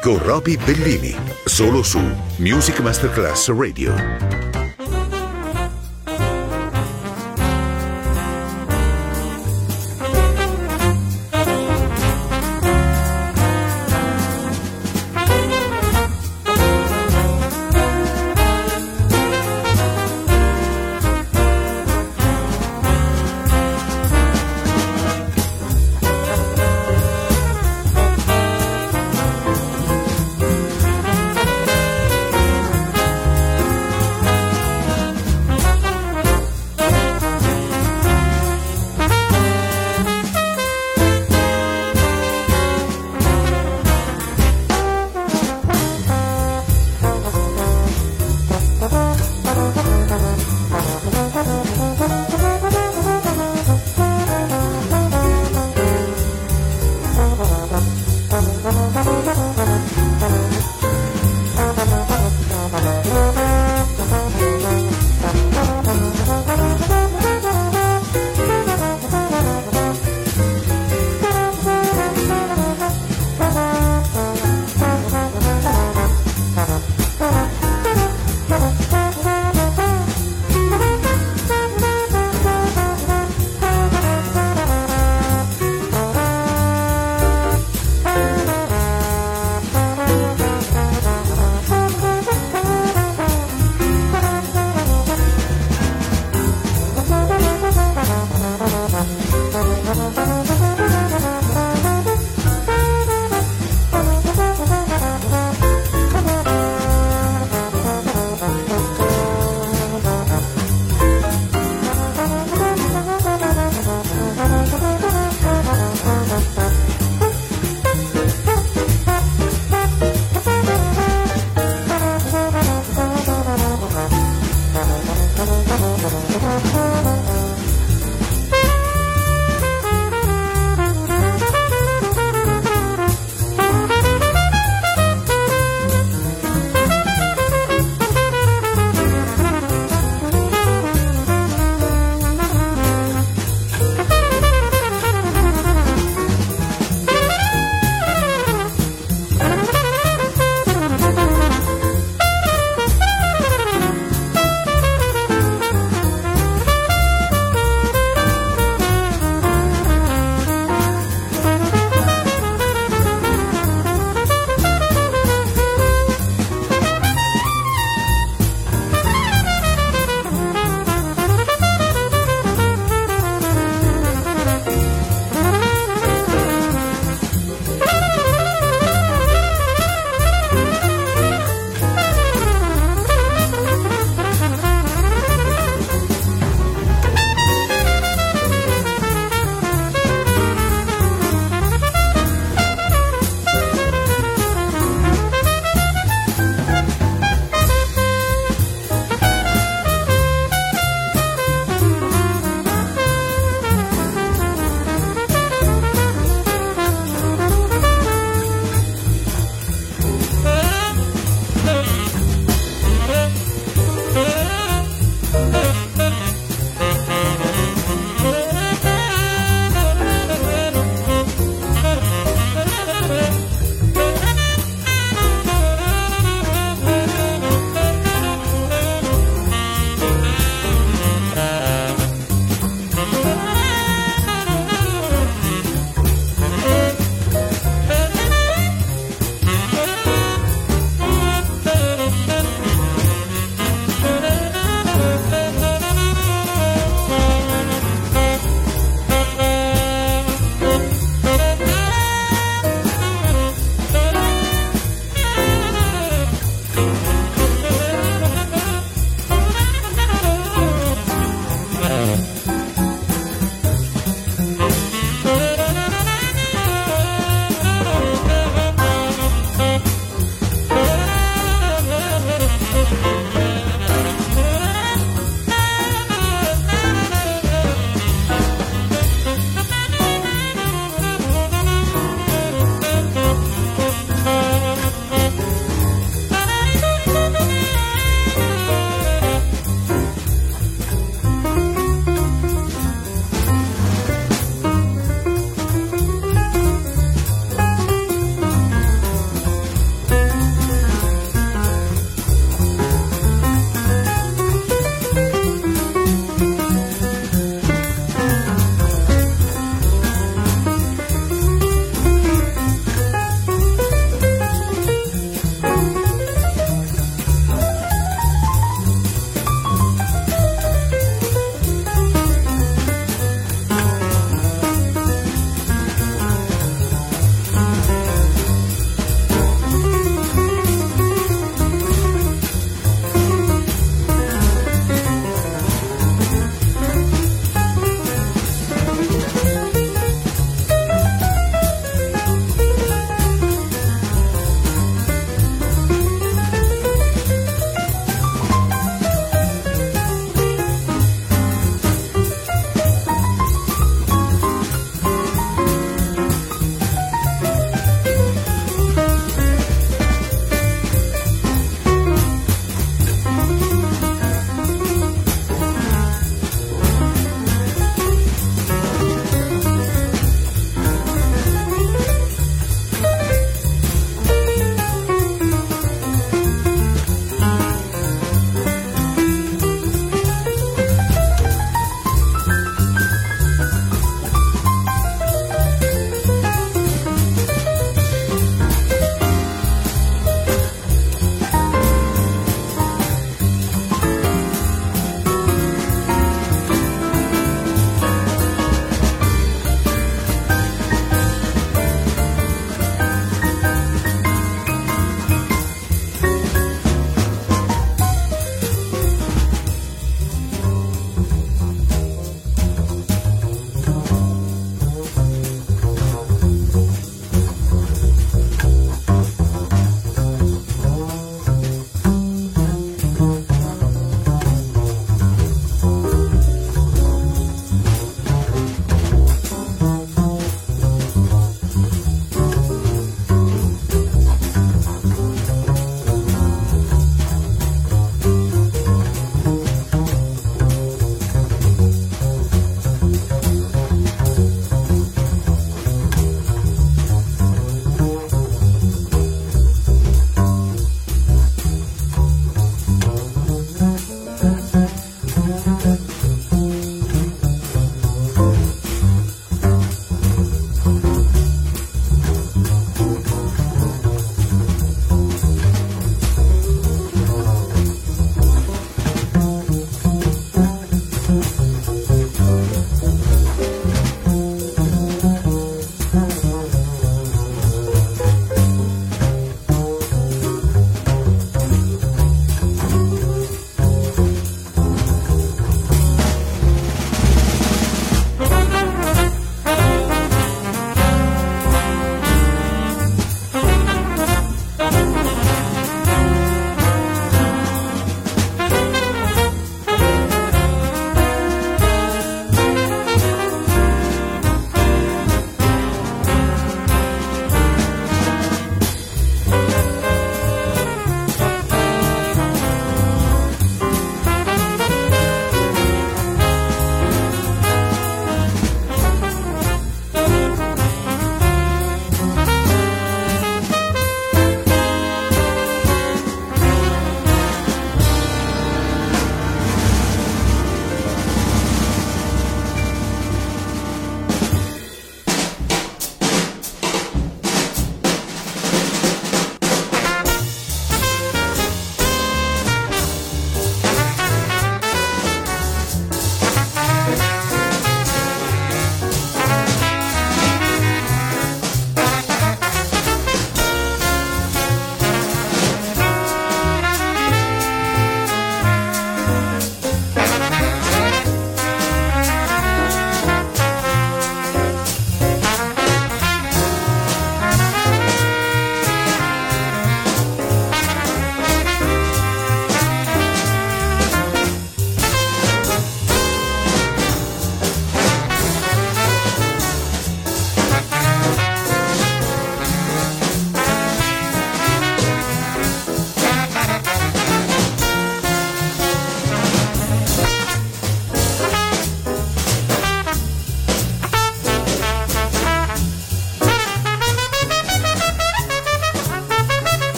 con Roby Bellini, solo su Music Masterclass Radio.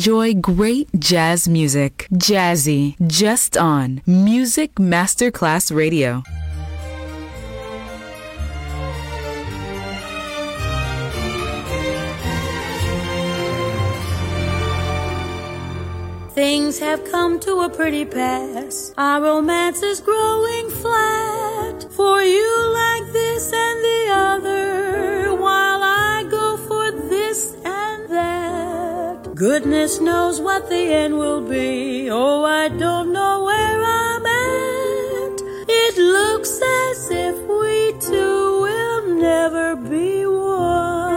Enjoy great jazz music. Jazzy, just on Music Masterclass Radio. Things have come to a pretty pass. Our romance is growing flat. For you like this and the other, Goodness knows what the end will be. Oh, I don't know where I'm at. It looks as if we two will never be one.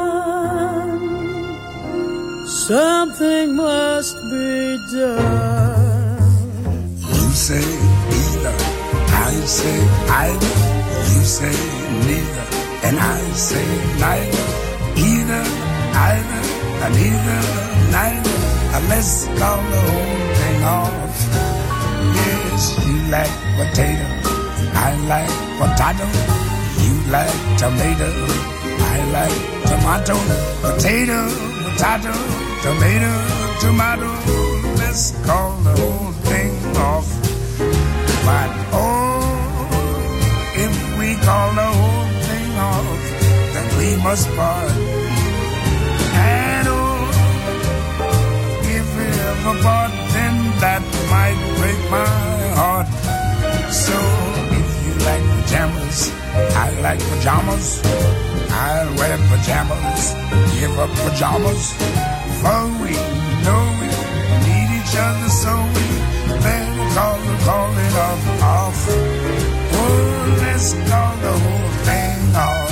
Something must be done. You say either, I say either. You say neither, and I say neither. Either, either, and either, night unless it's all the whole thing off. Yes, you like potato, I like potato. You like tomato, I like tomato. Potato, potato, tomato, tomato. Let's call the whole thing off. But oh, if we call the whole thing off, then we must part. A bartend that might break my heart. So if you like pajamas, I like pajamas. I'll wear pajamas, give up pajamas. For we know we need each other, so we better call, call it off. off. Oh, let's call the whole thing off.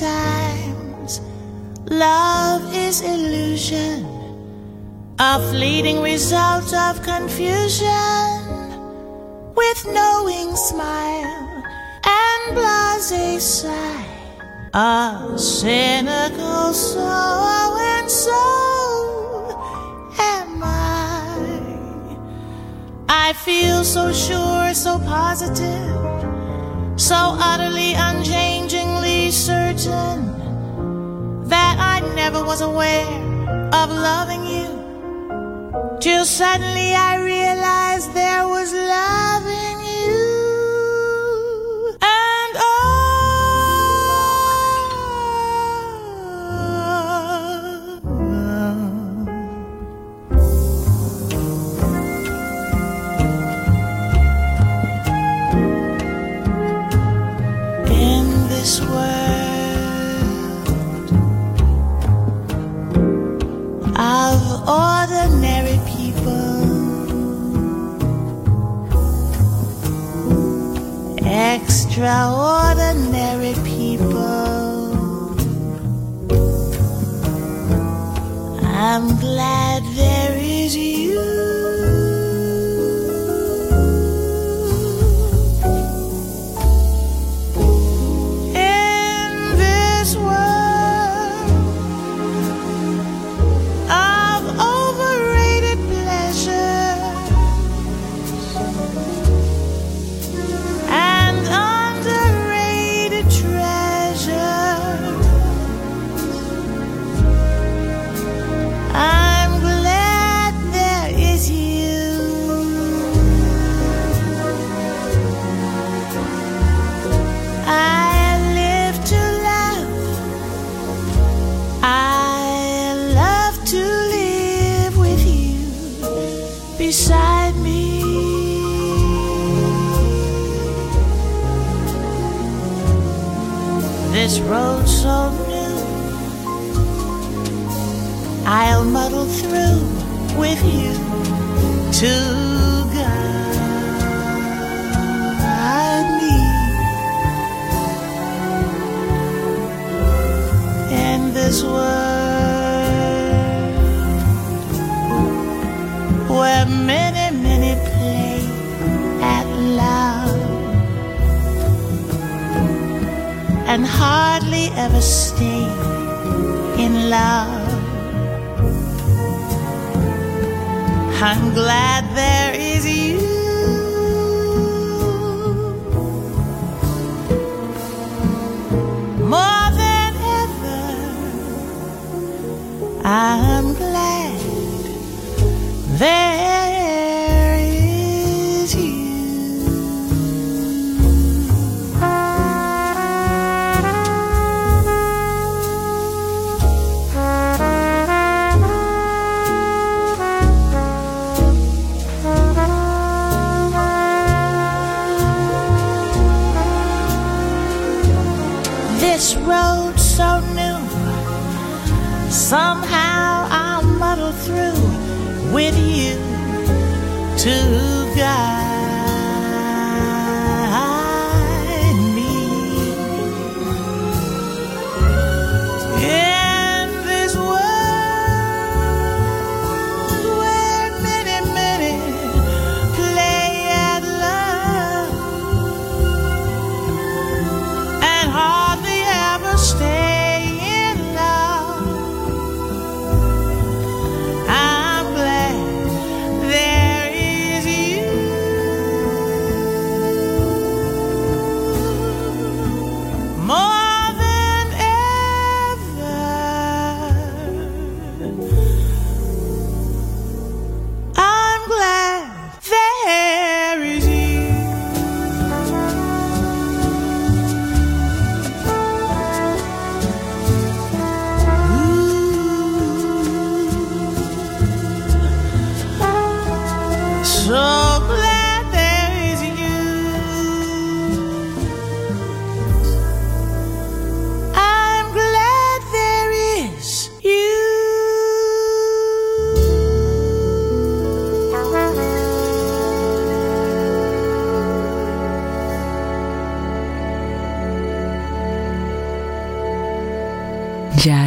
Times, love is illusion, a fleeting result of confusion, with knowing smile and blase sigh, a cynical soul, and so am I. I feel so sure, so positive so utterly unchangingly certain that I never was aware of loving you. Till suddenly I realized there was love in you extraordinary people. I'm glad there is you. This road so new. Somehow I'll muddle through with you to guide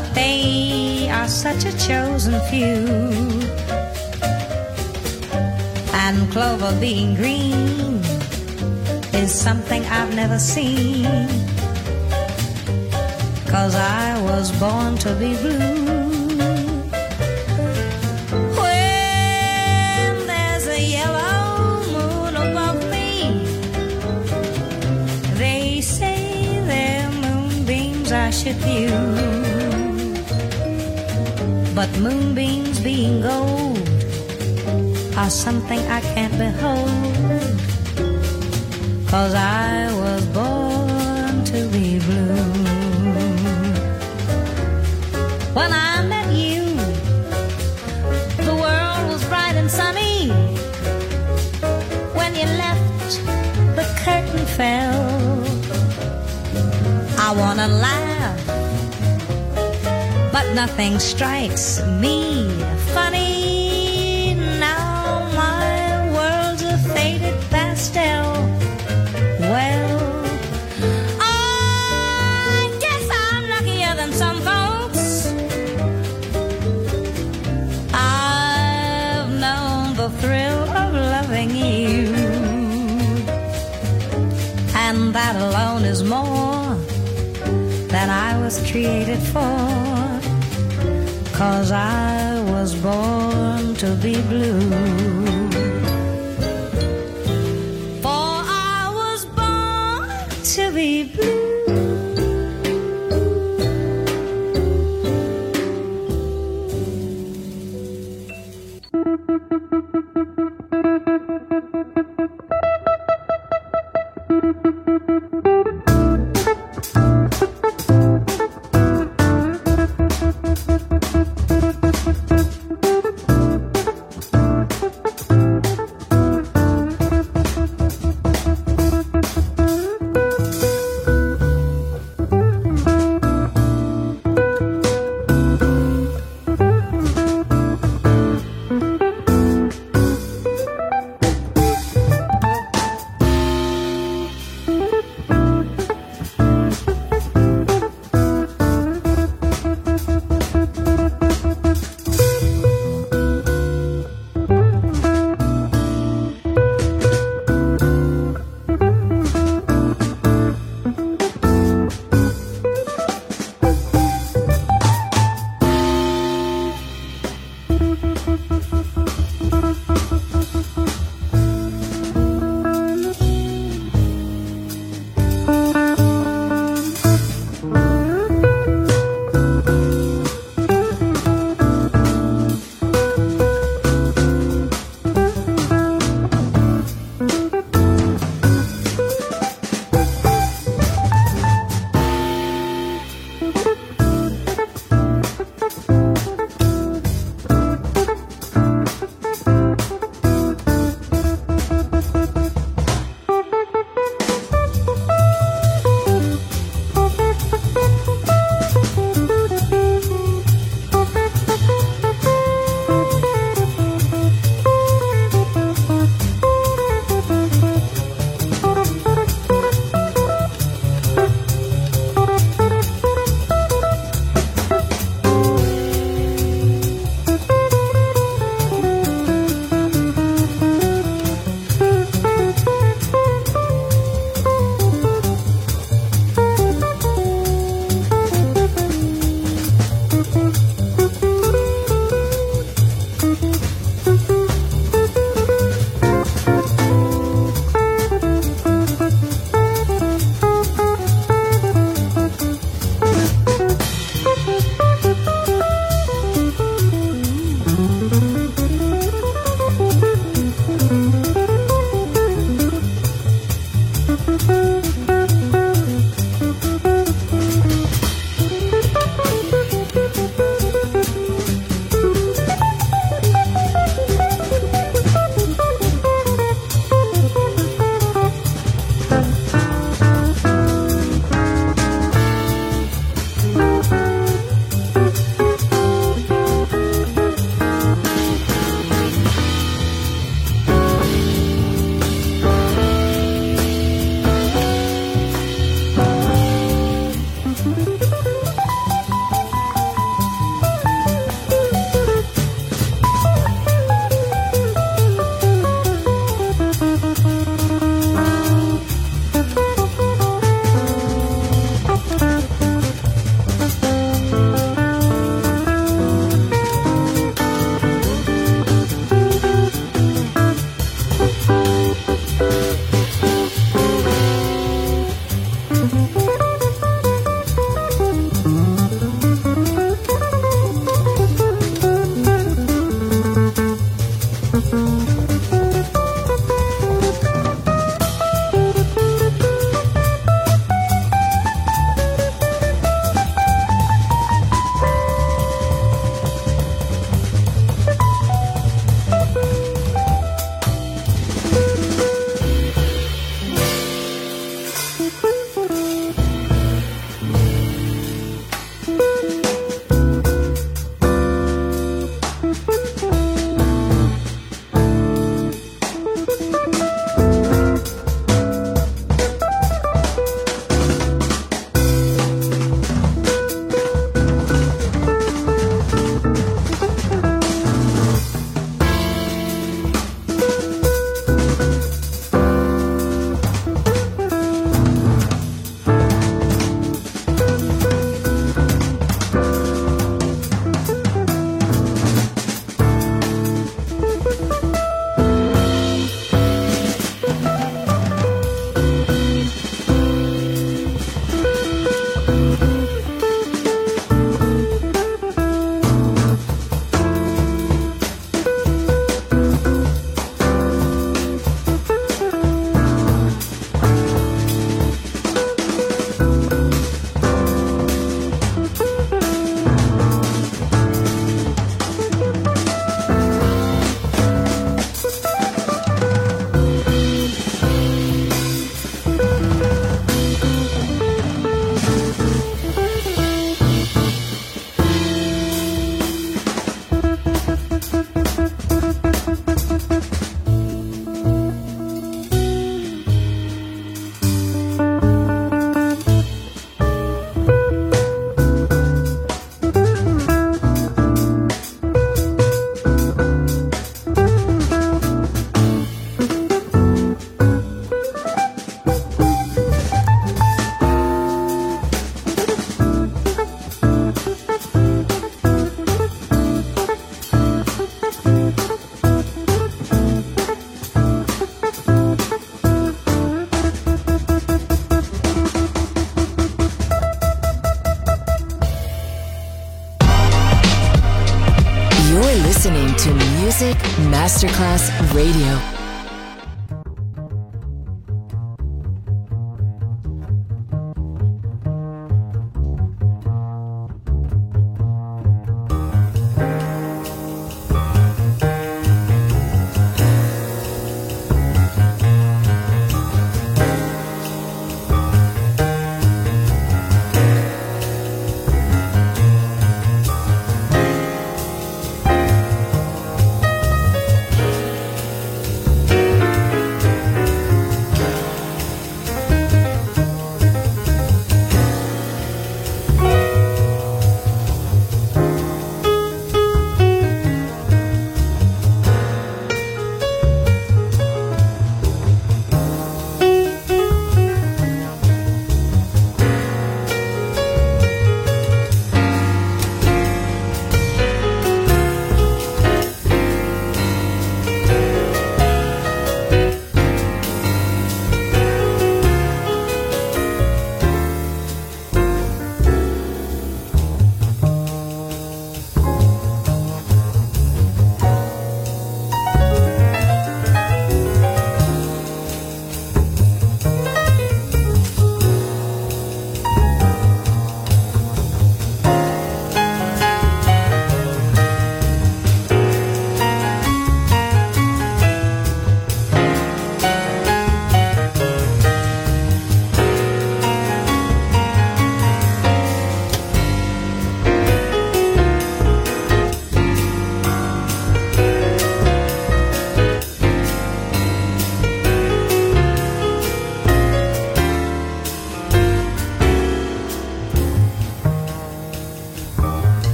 But they are such a chosen few. And clover being green is something I've never seen. Cause I was born to be blue. When there's a yellow moon above me, they say their moonbeams view. But moonbeams being gold are something I can't behold. Cause I was born to be blue. When I met you, the world was bright and sunny. When you left, the curtain fell. I wanna but nothing strikes me funny. Now my world's a faded pastel. Well, I guess I'm luckier than some folks. I've known the thrill of loving you. And that alone is more than I was created for. Cause I was born to be blue.